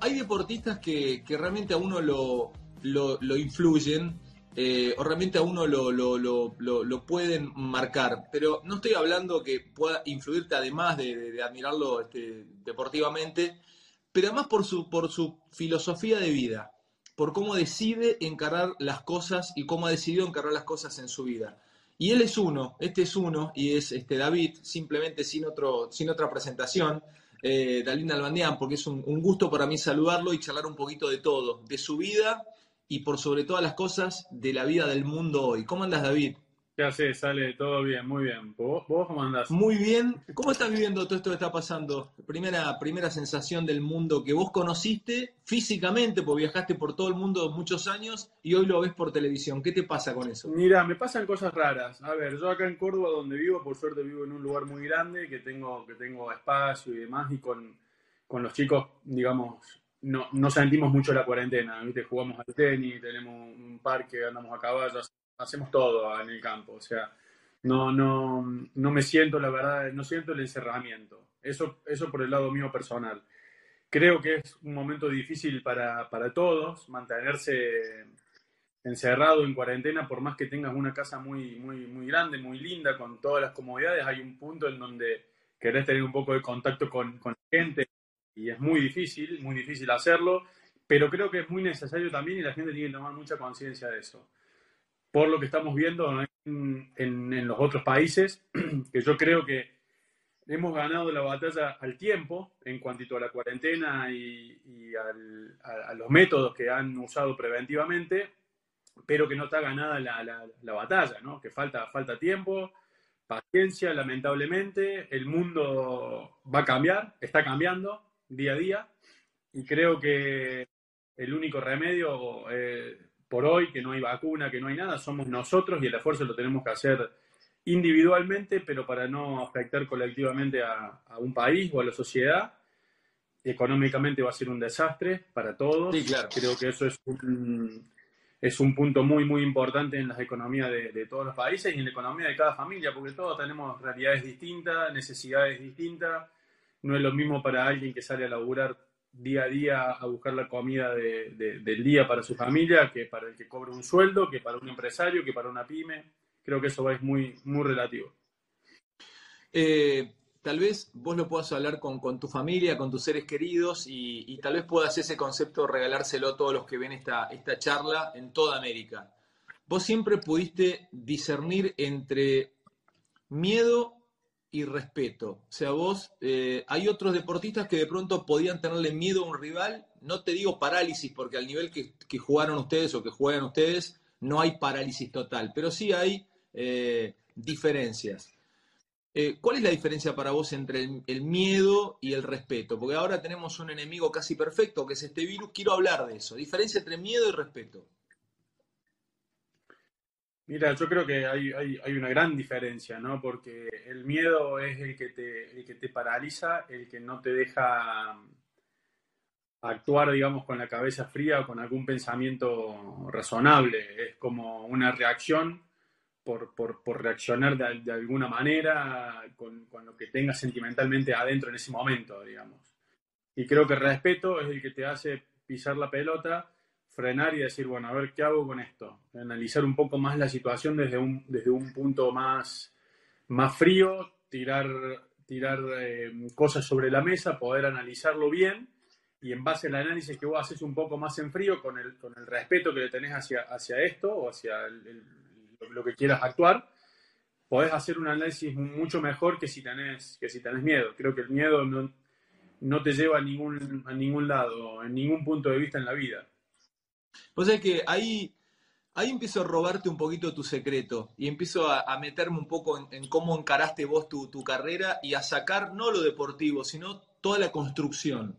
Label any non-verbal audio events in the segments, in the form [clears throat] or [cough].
Hay deportistas que, realmente a uno lo, lo, influyen eh, o realmente a uno lo, lo, pueden marcar, pero no estoy hablando que pueda influirte además de, admirarlo este, deportivamente, pero además por su, por su filosofía de vida, por cómo decide encarar las cosas y cómo ha decidido encarar las cosas en su vida. Y él es uno, este es uno, y es este David, simplemente sin, otro, sin otra presentación, eh, Dalín Albandián, porque es un, un gusto para mí saludarlo y charlar un poquito de todo, de su vida y por sobre todas las cosas, de la vida del mundo hoy. ¿Cómo andas, David? ¿Qué haces? Sale todo bien, muy bien. ¿Vos, cómo andás? Muy bien. ¿Cómo estás viviendo todo esto que está pasando? Primera, primera sensación del mundo que vos conociste físicamente, porque viajaste por todo el mundo muchos años y hoy lo ves por televisión. ¿Qué te pasa con eso? Mira, me pasan cosas raras. A ver, yo acá en Córdoba, donde vivo, por suerte vivo en un lugar muy grande, que tengo, que tengo espacio y demás, y con, con los chicos, digamos, no, no sentimos mucho la cuarentena. ¿viste? Jugamos al tenis, tenemos un parque, andamos a caballo, hacemos todo en el campo, o sea, no, no, no me siento, la verdad, no siento el encerramiento. Eso, eso por el lado mío personal. Creo que es un momento difícil para, para todos mantenerse encerrado en cuarentena, por más que tengas una casa muy, muy, muy grande, muy linda, con todas las comodidades, hay un punto en donde querés tener un poco de contacto con, con gente y es muy difícil, muy difícil hacerlo, pero creo que es muy necesario también y la gente tiene que tomar mucha conciencia de eso por lo que estamos viendo en, los otros países, [clears throat] que yo creo que hemos ganado la batalla al tiempo en cuanto a la cuarentena y, a, los métodos que han usado preventivamente, pero que no está ganada la, batalla, ¿no? que falta, falta tiempo, paciencia, lamentablemente, el mundo va a cambiar, está cambiando día a día, y creo que el único remedio... Eh, por hoy, que no hay vacuna, que no hay nada, somos nosotros y el esfuerzo lo tenemos que hacer individualmente, pero para no afectar colectivamente a, un país o a la sociedad. Económicamente va a ser un desastre para todos. Sí, claro. Creo que eso es un, es un punto muy, muy importante en las economías de, de, todos los países y en la economía de cada familia, porque todos tenemos realidades distintas, necesidades distintas. No es lo mismo para alguien que sale a laburar día a día a buscar la comida del día para su familia, que para el que cobra un sueldo, que para un empresario, que para una pyme. Creo que eso es muy, muy relativo. Eh, tal vez vos lo puedas hablar con, tu familia, con tus seres queridos y, tal vez puedas ese concepto regalárselo a todos los que ven esta, esta charla en toda América. Vos siempre pudiste discernir entre miedo y respeto. O sea, vos, eh, hay otros deportistas que de pronto podían tenerle miedo a un rival, no te digo parálisis, porque al nivel que, jugaron ustedes o que juegan ustedes, no hay parálisis total, pero sí hay eh, diferencias. Eh, ¿Cuál es la diferencia para vos entre el, el, miedo y el respeto? Porque ahora tenemos un enemigo casi perfecto, que es este virus. Quiero hablar de eso. Diferencia entre miedo y respeto. Mira, yo creo que hay, hay, una gran diferencia, ¿no? Porque el miedo es el que, te, el que te paraliza, el que no te deja actuar, digamos, con la cabeza fría o con algún pensamiento razonable. Es como una reacción por, por, por reaccionar de, de, alguna manera con, con, lo que tengas sentimentalmente adentro en ese momento, digamos. Y creo que el respeto es el que te hace pisar la pelota frenar y decir, bueno, a ver qué hago con esto. Analizar un poco más la situación desde un, desde un punto más, más frío, tirar, tirar eh, cosas sobre la mesa, poder analizarlo bien y en base al análisis que vos haces un poco más en frío, con el, con el respeto que le tenés hacia, hacia esto o hacia lo que quieras actuar, podés hacer un análisis mucho mejor que si tenés, que si tenés miedo. Creo que el miedo no, no te lleva a ningún, a ningún lado, en ningún punto de vista en la vida. Pues es que ahí, ahí empiezo a robarte un poquito tu secreto y empiezo a, meterme un poco en, cómo encaraste vos tu, carrera y a sacar no lo deportivo, sino toda la construcción.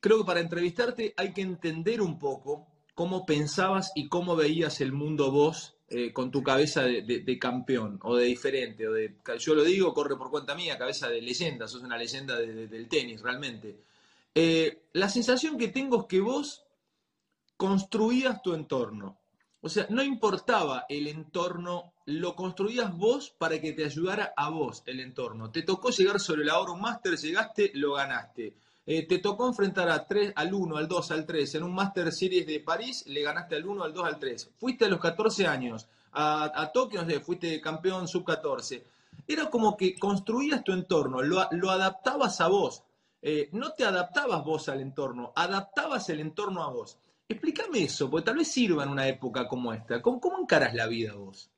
Creo que para entrevistarte hay que entender un poco cómo pensabas y cómo veías el mundo vos eh, con tu cabeza de, campeón o de diferente. O de, yo lo digo, corre por cuenta mía, cabeza de leyenda, sos una leyenda del tenis realmente. Eh, la sensación que tengo es que vos construías tu entorno. O sea, no importaba el entorno, lo construías vos para que te ayudara a vos el entorno. Te tocó llegar sobre la hora un máster, llegaste, lo ganaste. Eh, te tocó enfrentar a tres, al 1, al 2, al 3 en un Master Series de París, le ganaste al 1, al 2, al 3. Fuiste a los 14 años a, Tokio, no fuiste campeón sub-14. Era como que construías tu entorno, lo, adaptabas a vos. Eh, no te adaptabas vos al entorno, adaptabas el entorno a vos. Explícame eso, porque tal vez sirva en una época como esta. ¿Cómo, cómo encaras la vida vos?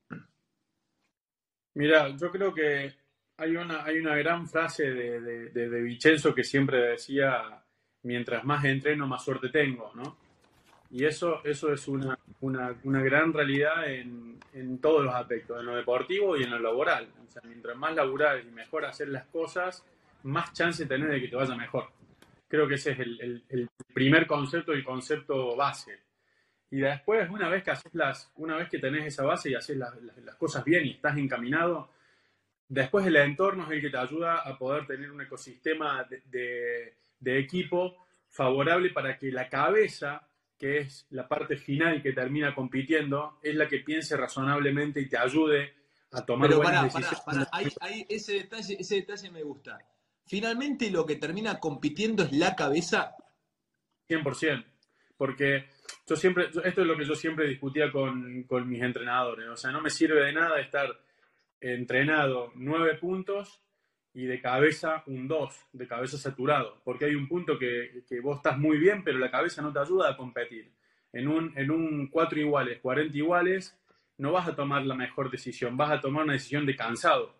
Mira, yo creo que hay una, hay una gran frase de, de, de, Vicenzo que siempre decía, mientras más entreno, más suerte tengo, ¿no? Y eso, eso es una, una, una gran realidad en, en, todos los aspectos, en lo deportivo y en lo laboral. O sea, mientras más labural y mejor hacer las cosas, más chance tenés de que te vaya mejor. Creo que ese es el, el, primer concepto y concepto base. Y después, una vez que haces las, una vez que tenés esa base y haces las, las, cosas bien y estás encaminado, después el entorno es el que te ayuda a poder tener un ecosistema de, de, de equipo favorable para que la cabeza, que es la parte final que termina compitiendo, es la que piense razonablemente y te ayude a tomar Pero buenas decisiones. ese, detalle, ese detalle me gusta finalmente lo que termina compitiendo es la cabeza. 100%, porque yo siempre, esto es lo que yo siempre discutía con, con mis entrenadores, o sea, no me sirve de nada estar entrenado nueve puntos y de cabeza un 2, de cabeza saturado, porque hay un punto que, que, vos estás muy bien, pero la cabeza no te ayuda a competir. En un, en un 4 iguales, 40 iguales, no vas a tomar la mejor decisión, vas a tomar una decisión de cansado,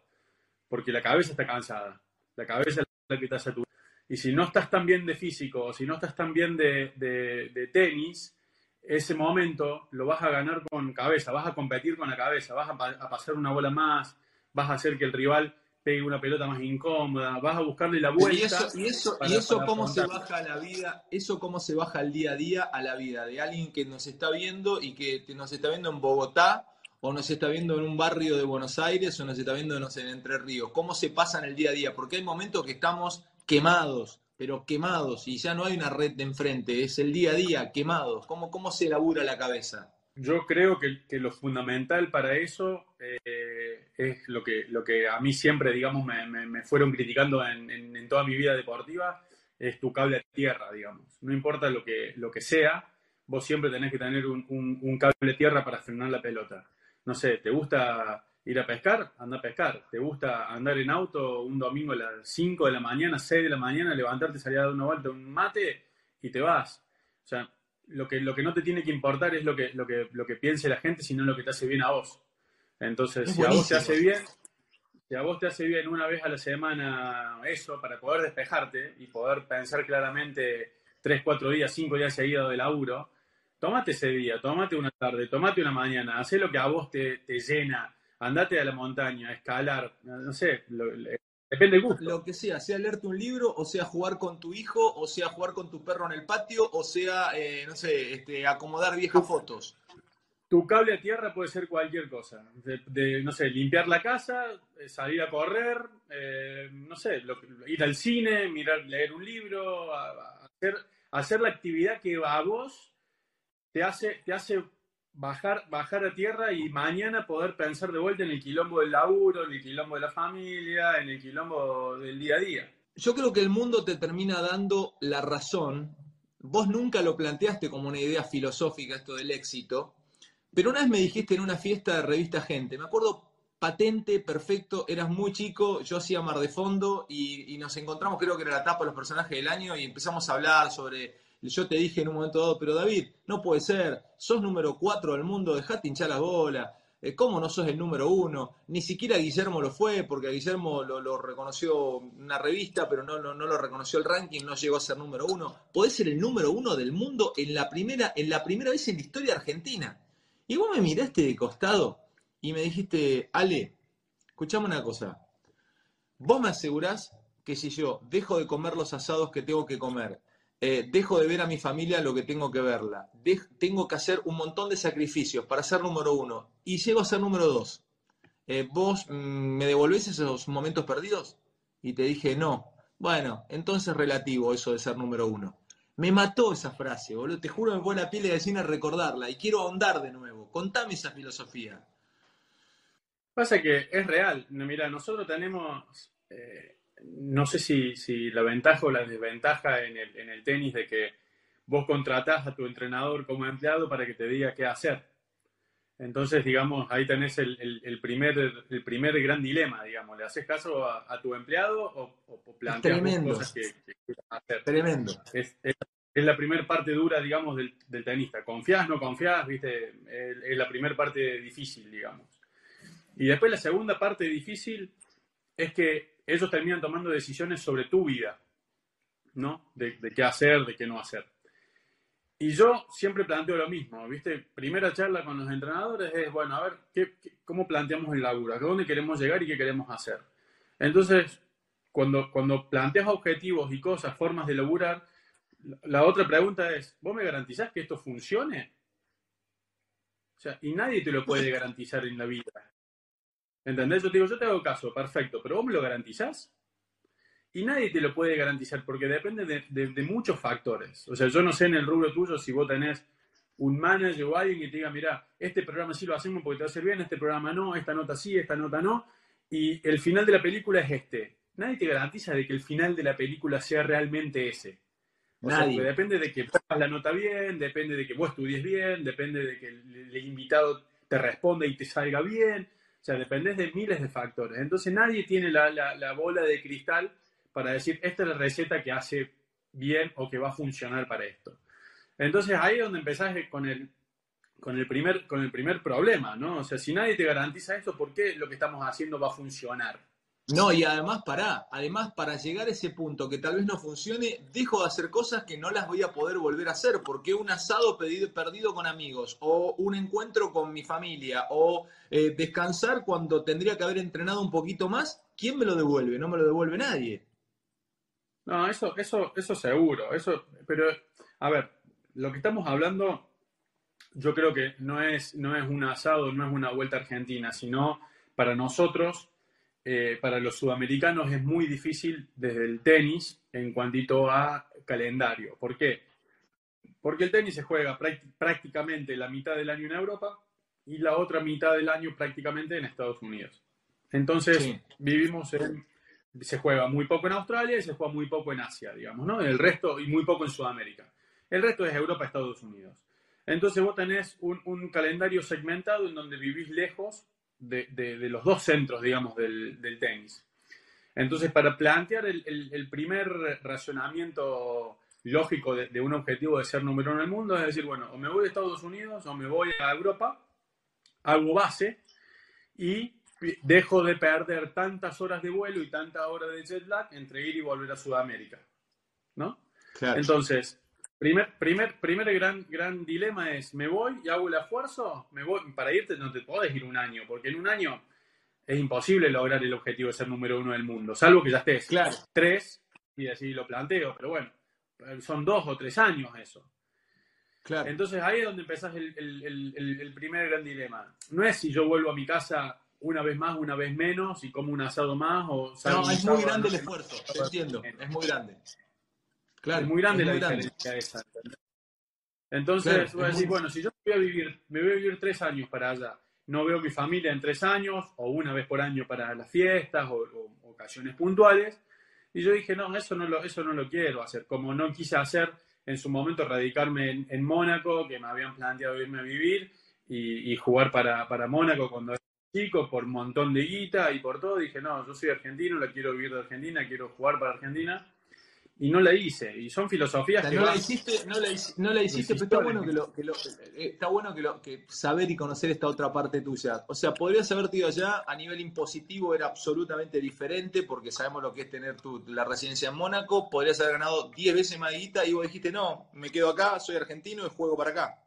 porque la cabeza está cansada. La cabeza es la que te hace tu... Y si no estás tan bien de físico o si no estás tan bien de, de, tenis, ese momento lo vas a ganar con cabeza, vas a competir con la cabeza, vas a, pasar una bola más, vas a hacer que el rival pegue una pelota más incómoda, vas a buscarle la vuelta. Y eso, y eso, y eso cómo se baja a la vida, eso cómo se baja al día a día a la vida de alguien que nos está viendo y que nos está viendo en Bogotá o nos está viendo en un barrio de Buenos Aires o nos está viendo, en Entre Ríos. ¿Cómo se pasa en el día a día? Porque hay momentos que estamos quemados, pero quemados, y ya no hay una red de enfrente, es el día a día, quemados. ¿Cómo, se labura la cabeza? Yo creo que, lo fundamental para eso eh, es lo que, lo que a mí siempre, digamos, me, fueron criticando en, toda mi vida deportiva, es tu cable a tierra, digamos. No importa lo que, lo que sea, vos siempre tenés que tener un, un cable a tierra para frenar la pelota no sé, ¿te gusta ir a pescar? Anda a pescar. ¿Te gusta andar en auto un domingo a las 5 de la mañana, 6 de la mañana, levantarte, salir a dar una vuelta, un mate y te vas? O sea, lo que, lo que no te tiene que importar es lo que, lo, que, lo que piense la gente, sino lo que te hace bien a vos. Entonces, si a vos te hace bien, si a vos te hace bien una vez a la semana eso, para poder despejarte y poder pensar claramente 3, 4 días, 5 días seguidos de laburo, Tómate ese día, tómate una tarde, tómate una mañana, haz lo que a vos te, llena, andate a la montaña, escalar, no sé, depende del gusto. Lo que sea, sea leerte un libro, o sea jugar con tu hijo, o sea jugar con tu perro en el patio, o sea, eh, no sé, este, acomodar viejas fotos. Tu cable a tierra puede ser cualquier cosa. De, no sé, limpiar la casa, eh, salir a correr, eh, no sé, ir al cine, mirar, leer un libro, hacer, hacer la actividad que a vos te hace, te hace bajar, bajar a tierra y mañana poder pensar de vuelta en el quilombo del laburo, en el quilombo de la familia, en el quilombo del día a día. Yo creo que el mundo te termina dando la razón. Vos nunca lo planteaste como una idea filosófica esto del éxito, pero una vez me dijiste en una fiesta de revista Gente, me acuerdo patente, perfecto, eras muy chico, yo hacía Mar de Fondo y, y nos encontramos, creo que era la etapa de los personajes del año y empezamos a hablar sobre yo te dije en un momento dado, pero David, no puede ser, sos número cuatro del mundo, dejate hinchar la bola. Eh, ¿Cómo no sos el número uno? Ni siquiera Guillermo lo fue, porque a Guillermo lo, reconoció una revista, pero no, no, lo reconoció el ranking, no llegó a ser número uno. Podés ser el número uno del mundo en la primera, en la primera vez en la historia argentina. Y vos me miraste de costado y me dijiste, Ale, escuchame una cosa. Vos me asegurás que si yo dejo de comer los asados que tengo que comer eh, dejo de ver a mi familia lo que tengo que verla, tengo que hacer un montón de sacrificios para ser número uno y llego a ser número dos. Eh, ¿Vos mm, me devolvés esos momentos perdidos? Y te dije, no. Bueno, entonces relativo eso de ser número uno. Me mató esa frase, boludo. Te juro me pone la piel de gallina recordarla y quiero ahondar de nuevo. Contame esa filosofía. Pasa que es real. Mira, nosotros tenemos, eh, no sé si, si, la ventaja o la desventaja en el, en el tenis de que vos contratás a tu entrenador como empleado para que te diga qué hacer. Entonces, digamos, ahí tenés el, el, primer, el primer gran dilema, digamos. ¿Le haces caso a, tu empleado o, o planteas cosas que, que hacer? Tremendo. Es, es, la primera parte dura, digamos, del, del tenista. ¿Confías, no confías? ¿Viste? Es la primera parte difícil, digamos. Y después la segunda parte difícil es que ellos terminan tomando decisiones sobre tu vida, ¿no? De, de qué hacer, de qué no hacer. Y yo siempre planteo lo mismo, ¿viste? Primera charla con los entrenadores es, bueno, a ver, ¿qué, cómo planteamos el laburo? ¿A dónde queremos llegar y qué queremos hacer? Entonces, cuando, cuando planteas objetivos y cosas, formas de laburar, la otra pregunta es, ¿vos me garantizás que esto funcione? O sea, y nadie te lo puede garantizar en la vida. ¿Entendés? Yo te digo, yo te hago caso, perfecto, pero vos me lo garantizás. Y nadie te lo puede garantizar porque depende de, muchos factores. O sea, yo no sé en el rubro tuyo si vos tenés un manager o alguien que te diga, mira, este programa sí lo hacemos porque te va a hacer bien, este programa no, esta nota sí, esta nota no. Y el final de la película es este. Nadie te garantiza de que el final de la película sea realmente ese. O nadie. Sea, depende de que pongas la nota bien, depende de que vos estudies bien, depende de que el, el invitado te responda y te salga bien. Sea, depende de miles de factores. Entonces nadie tiene la, la, la bola de cristal para decir, esta es la receta que hace bien o que va a funcionar para esto. Entonces ahí es donde empezás con el, con el, primer, con el primer problema, ¿no? O sea, si nadie te garantiza esto, ¿por qué lo que estamos haciendo va a funcionar? No, y además para, además para llegar a ese punto que tal vez no funcione, dejo de hacer cosas que no las voy a poder volver a hacer, porque un asado pedido, perdido con amigos, o un encuentro con mi familia, o eh, descansar cuando tendría que haber entrenado un poquito más, ¿quién me lo devuelve? No me lo devuelve nadie. No, eso, eso, eso seguro. Eso, pero, a ver, lo que estamos hablando, yo creo que no es, no es un asado, no es una vuelta argentina, sino para nosotros, eh, para los sudamericanos es muy difícil desde el tenis en cuantito a calendario. ¿Por qué? Porque el tenis se juega prácticamente la mitad del año en Europa y la otra mitad del año prácticamente en Estados Unidos. Entonces, vivimos en se juega muy poco en Australia y se juega muy poco en Asia, digamos, ¿no? El resto, y muy poco en Sudamérica. El resto es Europa, Estados Unidos. Entonces vos tenés un, calendario segmentado en donde vivís lejos de, los dos centros, digamos, del, tenis. Entonces, para plantear el, primer racionamiento lógico de, de, un objetivo de ser número uno en el mundo, es decir, bueno, o me voy a Estados Unidos o me voy a Europa, hago base y dejo de perder tantas horas de vuelo y tantas horas de jet lag entre ir y volver a Sudamérica. ¿No? Entonces, primer, primer, primer gran, gran dilema es, ¿me voy y hago el esfuerzo? ¿Me voy? Para irte no te podés ir un año, porque en un año es imposible lograr el objetivo de ser número uno del mundo, salvo que ya estés claro. tres, y así lo planteo, pero bueno, son dos o tres años eso. Claro. Entonces ahí es donde empezás el, el, el primer gran dilema. No es si yo vuelvo a mi casa una vez más, una vez menos y como un asado más. O no, es muy grande el esfuerzo, te entiendo, es muy grande. Claro, es muy grande la diferencia esa. Entonces, voy a decir, bueno, si yo voy a vivir, me voy a vivir tres años para allá, no veo mi familia en tres años, o una vez por año para las fiestas o, ocasiones puntuales, y yo dije, no, eso no, lo, eso no lo quiero hacer, como no quise hacer en su momento radicarme en, en Mónaco, que me habían planteado irme a vivir, y, y jugar para, para Mónaco cuando chico por un montón de guita y por todo, dije, no, yo soy argentino, la quiero vivir de Argentina, quiero jugar para Argentina. Y no la hice. Y son filosofías que. No, la hiciste, no, la, no la hiciste, pero está bueno que lo, que lo eh, está bueno que, lo, que saber y conocer esta otra parte tuya. O sea, podrías haberte ido allá, a nivel impositivo era absolutamente diferente, porque sabemos lo que es tener tu, la residencia en Mónaco. Podrías haber ganado 10 veces más guita y vos dijiste, no, me quedo acá, soy argentino y juego para acá.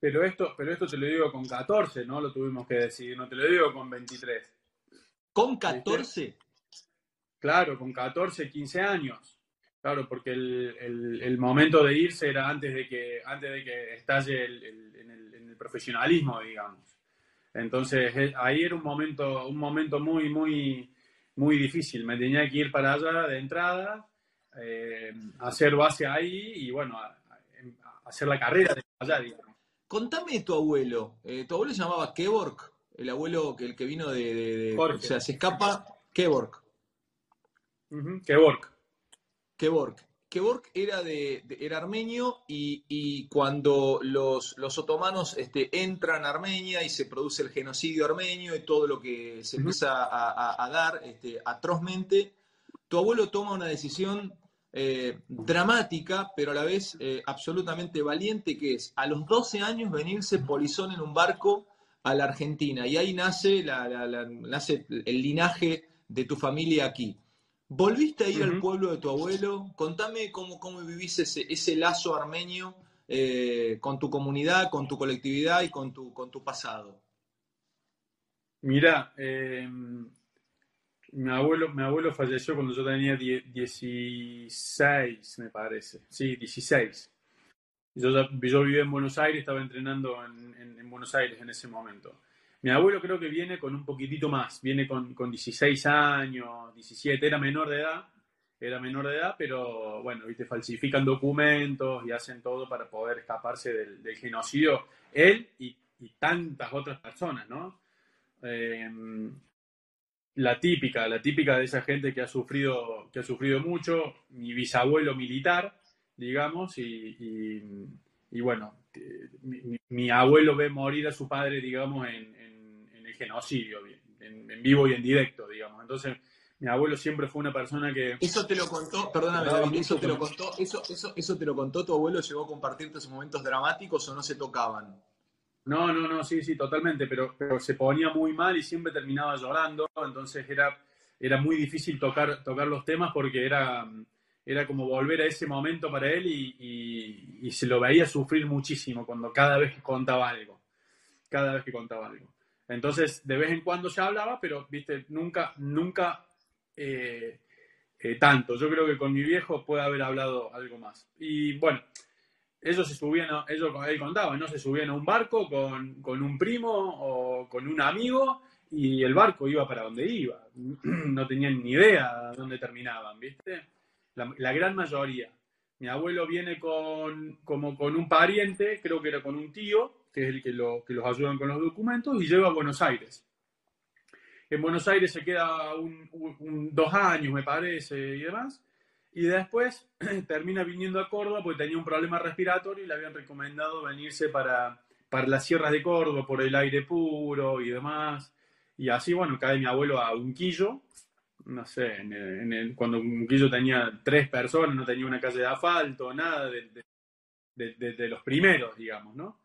Pero esto, pero esto te lo digo con 14, ¿no? Lo tuvimos que decidir, no te lo digo con 23. ¿Con 14? Claro, con 14, 15 años. Claro, porque el, momento de irse era antes de que, antes de que estalle en, el, profesionalismo, digamos. Entonces, eh, ahí era un momento, un momento muy, muy, muy difícil. Me tenía que ir para allá de entrada eh, hacer base ahí y bueno, hacer la carrera de allá, digamos. Contame de tu abuelo. Eh, tu abuelo se llamaba Kevork, el abuelo que el que vino de, o sea, se escapa Kevork. Kevork. Kevork. Kevork era, de, era armenio y, cuando los, los otomanos este, entran a Armenia y se produce el genocidio armenio y todo lo que se empieza a, dar este, atrozmente, tu abuelo toma una decisión eh, dramática, pero a la vez eh, absolutamente valiente, que es a los 12 años venirse polizón en un barco a la Argentina. Y ahí nace, nace el linaje de tu familia aquí. ¿Volviste a ir al pueblo de tu abuelo? Contame cómo, cómo vivís ese, ese lazo armenio eh, con tu comunidad, con tu colectividad y con tu, con tu pasado. Mira, em, mi, abuelo, mi abuelo falleció cuando yo tenía 16, me parece. Sí, 16. Yo, yo vivía en Buenos Aires, estaba entrenando en, en Buenos Aires en ese momento. Mi abuelo creo que viene con un poquitito más, viene con, con 16 años, 17, era menor de edad, era menor de edad, pero bueno, ¿viste? falsifican documentos y hacen todo para poder escaparse del, genocidio, él y, tantas otras personas, ¿no? Em, la típica, la típica de esa gente que ha sufrido, que ha sufrido mucho, mi bisabuelo militar, digamos, y, bueno, mi, mi, abuelo ve morir a su padre, digamos, en, genocidio, en, vivo y en directo, digamos. Entonces, mi abuelo siempre fue una persona que... Eso te lo contó, perdóname, eso te lo contó, eso, eso, eso te lo contó tu abuelo, llegó a compartirte esos momentos dramáticos o no se tocaban. No, no, no, sí, sí, totalmente, pero, pero se ponía muy mal y siempre terminaba llorando, entonces era, era muy difícil tocar, tocar los temas porque era, era como volver a ese momento para él y, y se lo veía sufrir muchísimo cuando cada vez que contaba algo, cada vez que contaba algo. Entonces, de vez en cuando se hablaba, pero, viste, nunca, nunca eh, eh, tanto. Yo creo que con mi viejo puede haber hablado algo más. Y bueno, ellos se subían, a, ellos, él contaba, ¿no? Se subían a un barco con, un primo o con un amigo y el barco iba para donde iba. [clears throat] No tenían ni idea dónde terminaban, ¿viste? La, gran mayoría. Mi abuelo viene con, como con un pariente, creo que era con un tío, que es el que, lo, que los ayudan con los documentos, y lleva a Buenos Aires. En Buenos Aires se queda un, dos años, me parece, y demás. Y después [clears throat] termina viniendo a Córdoba porque tenía un problema respiratorio y le habían recomendado venirse para, para las sierras de Córdoba por el aire puro y demás. Y así, bueno, cae mi abuelo a Unquillo, no sé, en el, cuando Unquillo tenía tres personas, no tenía una calle de asfalto, nada, de, de los primeros, digamos, ¿no?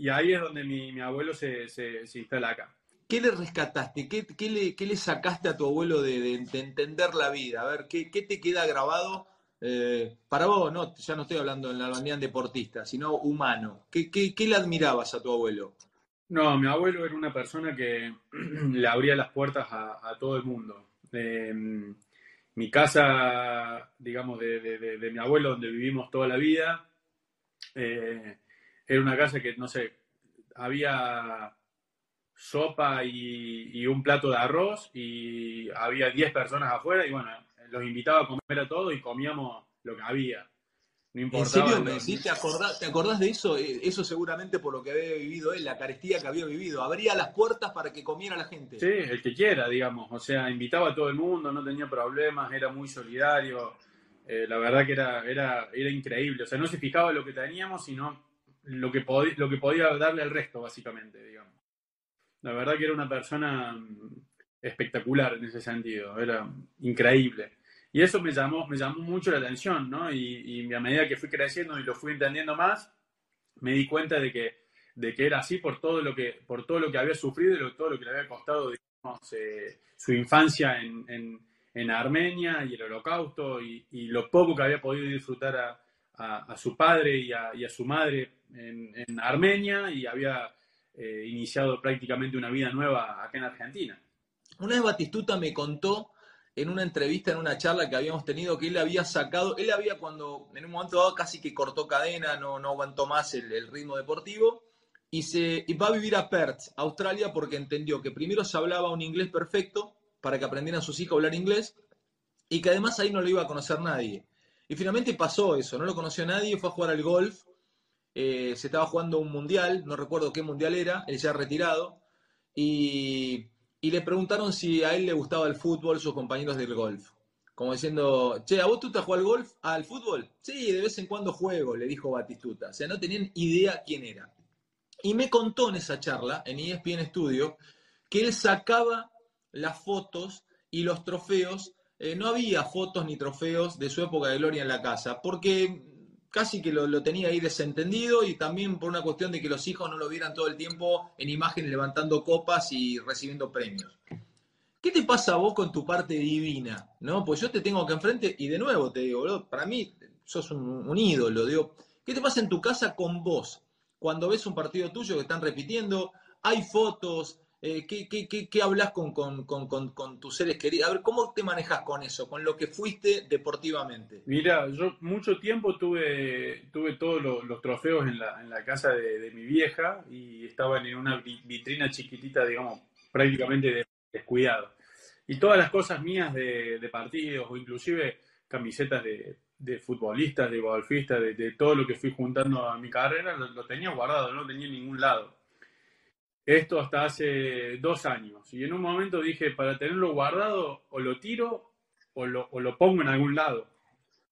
Y ahí es donde mi, abuelo se, instala acá. ¿Qué le rescataste? ¿Qué, le, sacaste a tu abuelo de, entender la vida? A ver, ¿qué, te queda grabado eh, para vos? No, ya no estoy hablando en la bandera deportista, sino humano. ¿Qué, le admirabas a tu abuelo? No, mi abuelo era una persona que [clears throat] le abría las puertas a, todo el mundo. Em, mi casa, digamos, de, mi abuelo, donde vivimos toda la vida, eh, era una casa que, no sé, había sopa y, un plato de arroz y había 10 personas afuera y bueno, los invitaba a comer a todos y comíamos lo que había. No importaba. ¿En serio me decís? ¿Te acordás, de eso? Eh, eso seguramente por lo que había vivido él, la carestía que había vivido. Abría las puertas para que comiera la gente. Sí, el que quiera, digamos. O sea, invitaba a todo el mundo, no tenía problemas, era muy solidario. Eh, la verdad que era, era, era increíble. O sea, no se fijaba lo que teníamos, sino lo que, lo podía darle al resto, básicamente, digamos. La verdad que era una persona mm, espectacular en ese sentido, era increíble. Y eso me llamó, mucho la atención, ¿no? Y, y a medida que fui creciendo y lo fui entendiendo más, me di cuenta de que, de que era así por todo lo que, por todo lo que había sufrido y todo lo que le había costado, eh, su infancia en, en, en, Armenia y el holocausto y, lo poco que había podido disfrutar a, su padre y a, su madre en, Armenia y había eh, iniciado prácticamente una vida nueva acá en Argentina. Una vez Batistuta me contó en una entrevista, en una charla que habíamos tenido, que él había sacado, él había cuando en un momento dado casi que cortó cadena, no, no aguantó más el, ritmo deportivo, y, se, y va a vivir a Perth, Australia, porque entendió que primero se hablaba un inglés perfecto para que aprendieran sus hijos a hablar inglés, y que además ahí no lo iba a conocer nadie Y finalmente pasó eso, no lo conoció nadie, fue a jugar al golf, eh, se estaba jugando un mundial, no recuerdo qué mundial era, él ya retirado, y, y le preguntaron si a él le gustaba el fútbol, sus compañeros del golf. Como diciendo, che, ¿a vos tú te jugado al golf? ¿Al fútbol? Sí, de vez en cuando juego, le dijo Batistuta. O sea, no tenían idea quién era. Y me contó en esa charla, en ESPN Studio, que él sacaba las fotos y los trofeos. Eh, no había fotos ni trofeos de su época de gloria en la casa, porque casi que lo, tenía ahí desentendido y también por una cuestión de que los hijos no lo vieran todo el tiempo en imágenes levantando copas y recibiendo premios. ¿Qué te pasa a vos con tu parte divina? ¿No? Pues yo te tengo que enfrente y de nuevo te digo, para mí sos un, un ídolo. Digo, ¿qué te pasa en tu casa con vos? Cuando ves un partido tuyo que están repitiendo, hay fotos, eh, ¿qué, qué, qué, hablas con, con, con, tus seres queridos? A ver, ¿cómo te manejas con eso, con lo que fuiste deportivamente? Mira, yo mucho tiempo tuve, tuve todos los, trofeos en la, en la casa de, mi vieja y estaban en una vitrina chiquitita, digamos, prácticamente descuidado. Y todas las cosas mías de, de partidos o inclusive camisetas de, de futbolistas, de golfistas, de, todo lo que fui juntando a mi carrera, lo, lo tenía guardado, no lo tenía en ningún lado. Esto hasta hace dos años. Y en un momento dije, para tenerlo guardado, o lo tiro o lo, o lo pongo en algún lado.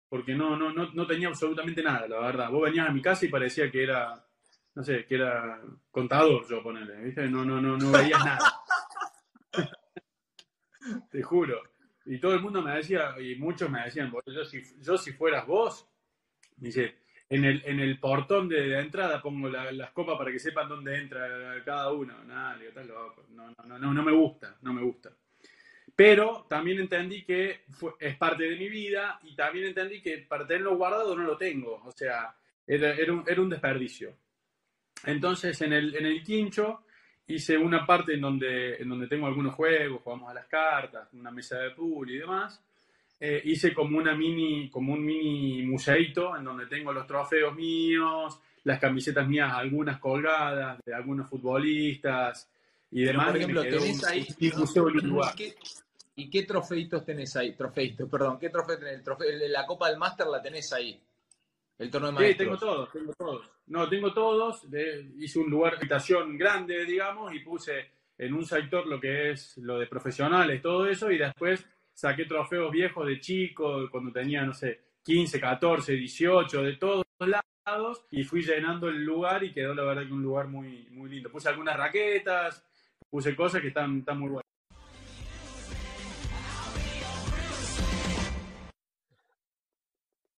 Porque no, no, no, no, tenía absolutamente nada, la verdad. Vos venías a mi casa y parecía que era, no sé, que era contador, yo ponerle, ¿viste? No, no, no, no veías nada. [laughs] Te juro. Y todo el mundo me decía, y muchos me decían, yo si, yo si fueras vos, me dice, en el, en el portón de, entrada pongo las copas para que sepan dónde entra cada uno. Nada, loco. No, no, no, no me gusta, no me gusta. Pero también entendí que es parte de mi vida y también entendí que para tenerlo guardado no lo tengo. O sea, era, era, un, era un, desperdicio. Entonces, en el, en el quincho hice una parte en donde, en donde tengo algunos juegos, jugamos a las cartas, una mesa de pool y demás. Eh, hice como una mini, como un mini museito en donde tengo los trofeos míos, las camisetas mías, algunas colgadas de algunos futbolistas y demás. por ejemplo, tenés ahí. ¿Y qué trofeitos tenés ahí? Trofeitos, perdón. ¿Qué trofeo tenés? la Copa del Máster la tenés ahí. El torneo de Sí, tengo todos, tengo todos. No, tengo todos. hice un lugar de habitación grande, digamos, y puse en un sector lo que es lo de profesionales, todo eso, y después saqué trofeos viejos de chico, cuando tenía, no sé, 15, 14, 18, de todos lados, y fui llenando el lugar y quedó la verdad que un lugar muy, muy lindo. Puse algunas raquetas, puse cosas que están, están muy buenas.